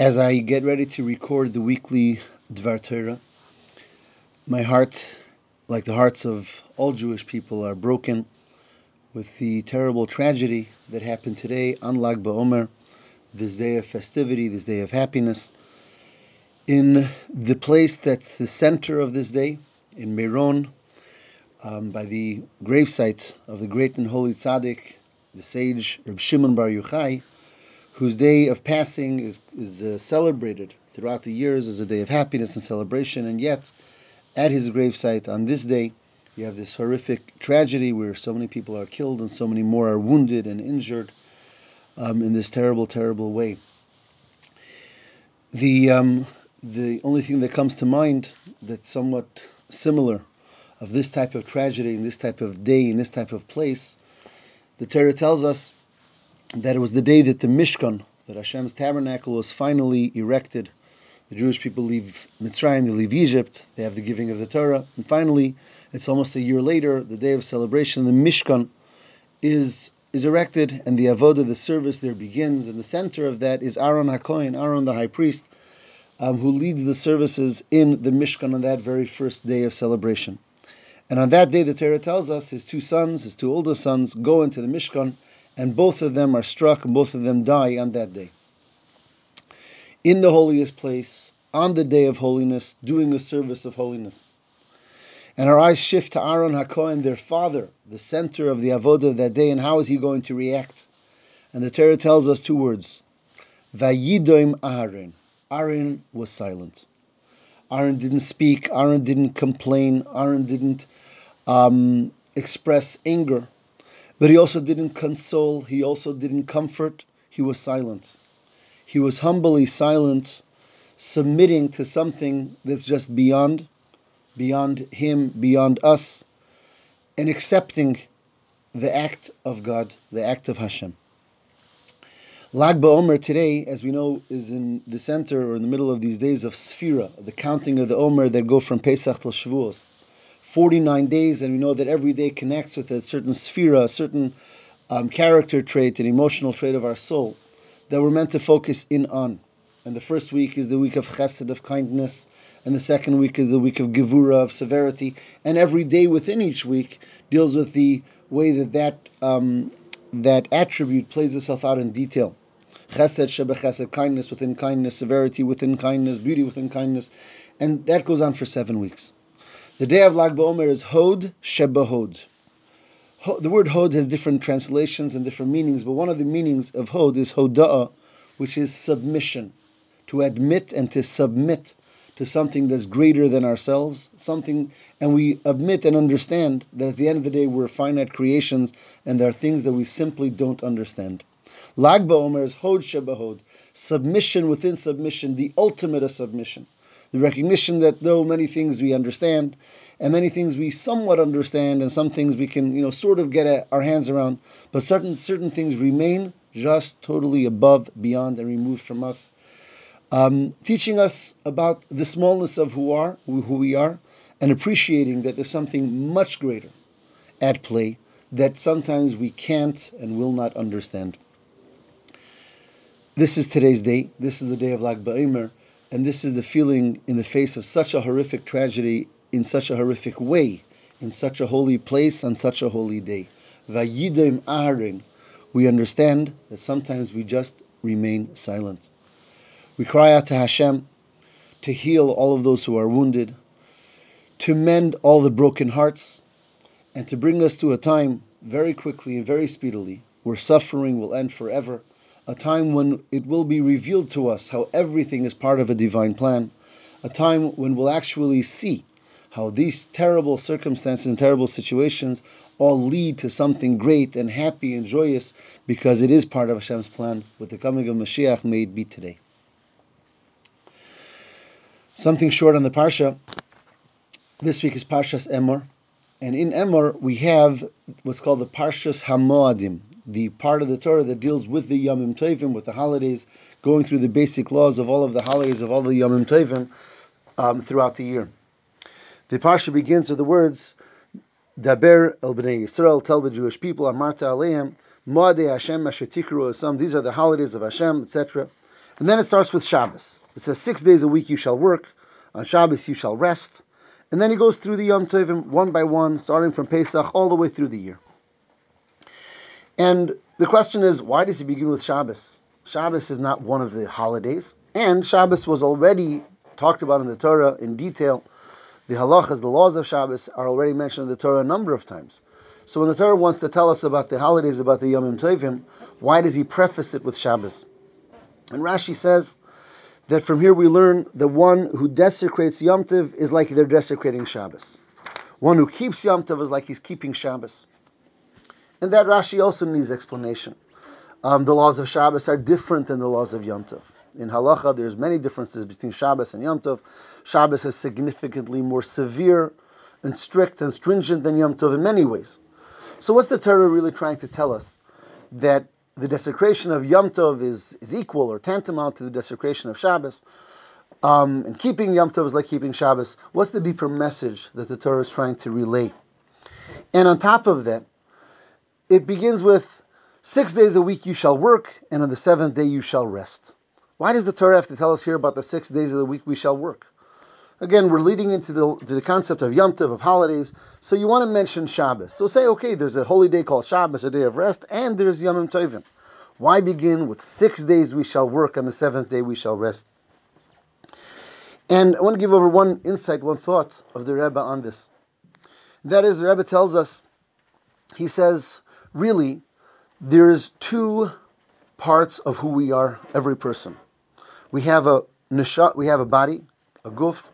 As I get ready to record the weekly Dvar Torah, my heart, like the hearts of all Jewish people, are broken with the terrible tragedy that happened today on Lag BaOmer, this day of festivity, this day of happiness. In the place that's the center of this day, in Meron, um, by the gravesite of the great and holy tzaddik, the sage Reb Shimon Bar Yochai, whose day of passing is, is uh, celebrated throughout the years as a day of happiness and celebration, and yet at his gravesite on this day, you have this horrific tragedy where so many people are killed and so many more are wounded and injured um, in this terrible, terrible way. The um, the only thing that comes to mind that's somewhat similar of this type of tragedy in this type of day in this type of place, the Torah tells us that it was the day that the Mishkan, that Hashem's tabernacle, was finally erected. The Jewish people leave Mitzrayim, they leave Egypt, they have the giving of the Torah, and finally, it's almost a year later, the day of celebration, the Mishkan is is erected, and the avodah, the service there begins. And the center of that is Aaron HaKohen, Aaron the high priest, um, who leads the services in the Mishkan on that very first day of celebration. And on that day, the Torah tells us his two sons, his two older sons, go into the Mishkan and both of them are struck and both of them die on that day. In the holiest place, on the day of holiness, doing a service of holiness. And our eyes shift to Aaron HaKohen, their father, the center of the avodah that day, and how is he going to react? And the Torah tells us two words. Vayidom Aaron. Aaron was silent. Aaron didn't speak. Aaron didn't complain. Aaron didn't um, express anger. But he also didn't console, he also didn't comfort, he was silent. He was humbly silent, submitting to something that's just beyond, beyond him, beyond us, and accepting the act of God, the act of Hashem. Lag BaOmer today, as we know, is in the center or in the middle of these days of Sfira, the counting of the Omer that go from Pesach till Shavuos. 49 days, and we know that every day connects with a certain sfira, a certain um, character trait, an emotional trait of our soul that we're meant to focus in on. And the first week is the week of chesed, of kindness, and the second week is the week of gevura, of severity. And every day within each week deals with the way that that, um, that attribute plays itself out in detail. Chesed, shebe chesed, kindness within kindness, severity within kindness, beauty within kindness. And that goes on for seven weeks. The day of Lag BaOmer is Hod Shebahod. The word Hod has different translations and different meanings, but one of the meanings of Hod is Hoda'ah, which is submission. To admit and to submit to something that's greater than ourselves, something, and we admit and understand that at the end of the day we're finite creations and there are things that we simply don't understand. Lag BaOmer is Hod Shebahod, submission within submission, the ultimate of submission the recognition that though many things we understand, and many things we somewhat understand, and some things we can, you know, sort of get our hands around, but certain certain things remain just totally above, beyond, and removed from us. Um, teaching us about the smallness of who are, who we are, and appreciating that there's something much greater at play that sometimes we can't and will not understand. This is today's day. This is the day of Lag BaOmer. And this is the feeling in the face of such a horrific tragedy in such a horrific way, in such a holy place on such a holy day. Vayidom Aharon. We understand that sometimes we just remain silent. We cry out to Hashem to heal all of those who are wounded, to mend all the broken hearts, and to bring us to a time very quickly and very speedily where suffering will end forever a time when it will be revealed to us how everything is part of a divine plan, a time when we'll actually see how these terrible circumstances and terrible situations all lead to something great and happy and joyous because it is part of Hashem's plan with the coming of Mashiach may it be today. Something short on the Parsha. This week is Parshas Emor. And in Emor we have what's called the Parshas Hamoadim, the part of the Torah that deals with the Yomim Tovim, with the holidays, going through the basic laws of all of the holidays of all the Yomim Tovim um, throughout the year. The parsha begins with the words, Daber el bnei Yisrael, tell the Jewish people, Amarta aleim, Moadei Hashem ashetikru asam, these are the holidays of Hashem, etc. And then it starts with Shabbos. It says, Six days a week you shall work, on Shabbos you shall rest. And then he goes through the Yom Tovim one by one, starting from Pesach all the way through the year. And the question is, why does he begin with Shabbos? Shabbos is not one of the holidays, and Shabbos was already talked about in the Torah in detail. The halachas, the laws of Shabbos, are already mentioned in the Torah a number of times. So when the Torah wants to tell us about the holidays, about the Yom Tovim, why does he preface it with Shabbos? And Rashi says that from here we learn the one who desecrates Yom Tov is like they're desecrating Shabbos. One who keeps Yom Tov is like he's keeping Shabbos. And that Rashi also needs explanation. Um, the laws of Shabbos are different than the laws of Yom Tov. In halacha, there's many differences between Shabbos and Yom Tov. Shabbos is significantly more severe and strict and stringent than Yom Tov in many ways. So, what's the Torah really trying to tell us? That the desecration of Yom Tov is, is equal or tantamount to the desecration of Shabbos. Um, and keeping Yom Tov is like keeping Shabbos. What's the deeper message that the Torah is trying to relay? And on top of that, it begins with six days a week you shall work, and on the seventh day you shall rest. Why does the Torah have to tell us here about the six days of the week we shall work? Again, we're leading into the, the concept of Yom Tov, of holidays, so you want to mention Shabbos. So say, okay, there's a holy day called Shabbos, a day of rest, and there's Yom Tovim. Why begin with six days we shall work, and the seventh day we shall rest? And I want to give over one insight, one thought of the Rebbe on this. That is, the Rebbe tells us, he says, really, there's two parts of who we are, every person. We have a nishat, we have a body, a guf,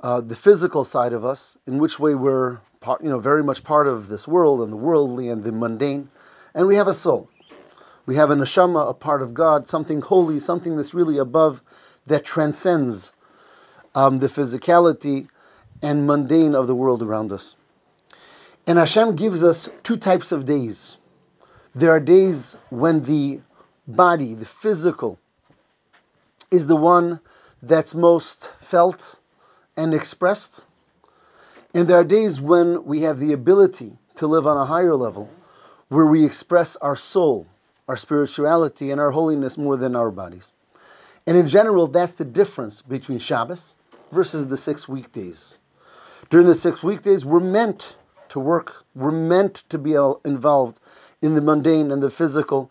uh, the physical side of us, in which way we're part, you know, very much part of this world and the worldly and the mundane, and we have a soul. We have a neshama, a part of God, something holy, something that's really above, that transcends um, the physicality and mundane of the world around us. And Hashem gives us two types of days. There are days when the body, the physical, is the one that's most felt and expressed. And there are days when we have the ability to live on a higher level where we express our soul, our spirituality, and our holiness more than our bodies. And in general, that's the difference between Shabbos versus the six weekdays. During the six weekdays, we're meant to work, we're meant to be involved in the mundane and the physical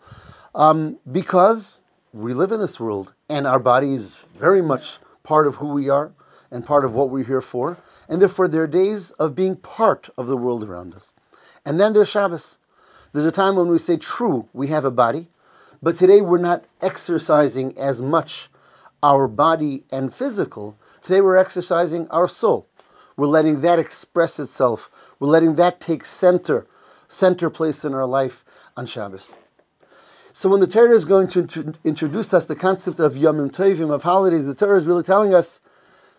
um, because we live in this world and our body is very much part of who we are and part of what we're here for. And therefore, there are days of being part of the world around us. And then there's Shabbos. There's a time when we say, true, we have a body, but today we're not exercising as much our body and physical. Today we're exercising our soul. We're letting that express itself. We're letting that take center, center place in our life on Shabbos. So when the Torah is going to introduce us the concept of Yom Tovim, of holidays, the Torah is really telling us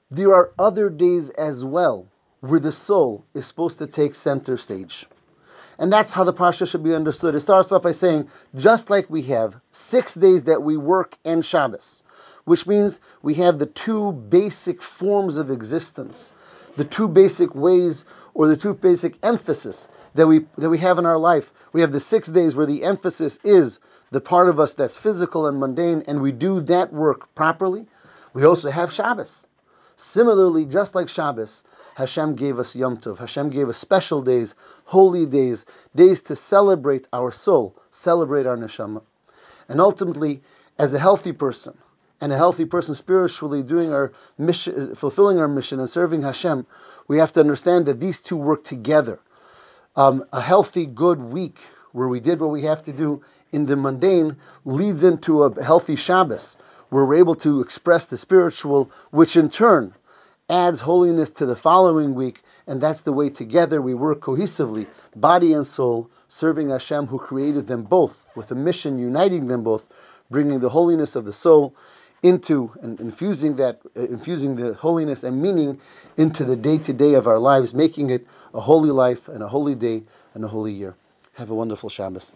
there are other days as well where the soul is supposed to take center stage. And that's how the Parsha should be understood. It starts off by saying, just like we have six days that we work and Shabbos, which means we have the two basic forms of existence, the two basic ways or the two basic emphasis that we that we have in our life. We have the six days where the emphasis is the part of us that's physical and mundane, and we do that work properly. We also have Shabbos. Similarly, just like Shabbos, Hashem gave us Yom Tov. Hashem gave us special days, holy days, days to celebrate our soul, celebrate our neshama. And ultimately, as a healthy person, and a healthy person spiritually doing our mission, fulfilling our mission and serving Hashem, we have to understand that these two work together. Um, a healthy, good week where we did what we have to do in the mundane leads into a healthy Shabbos, we're able to express the spiritual, which in turn adds holiness to the following week, and that's the way together we work cohesively, body and soul, serving Hashem who created them both, with a mission uniting them both, bringing the holiness of the soul into and infusing that, uh, infusing the holiness and meaning into the day to day of our lives, making it a holy life and a holy day and a holy year. Have a wonderful Shabbos.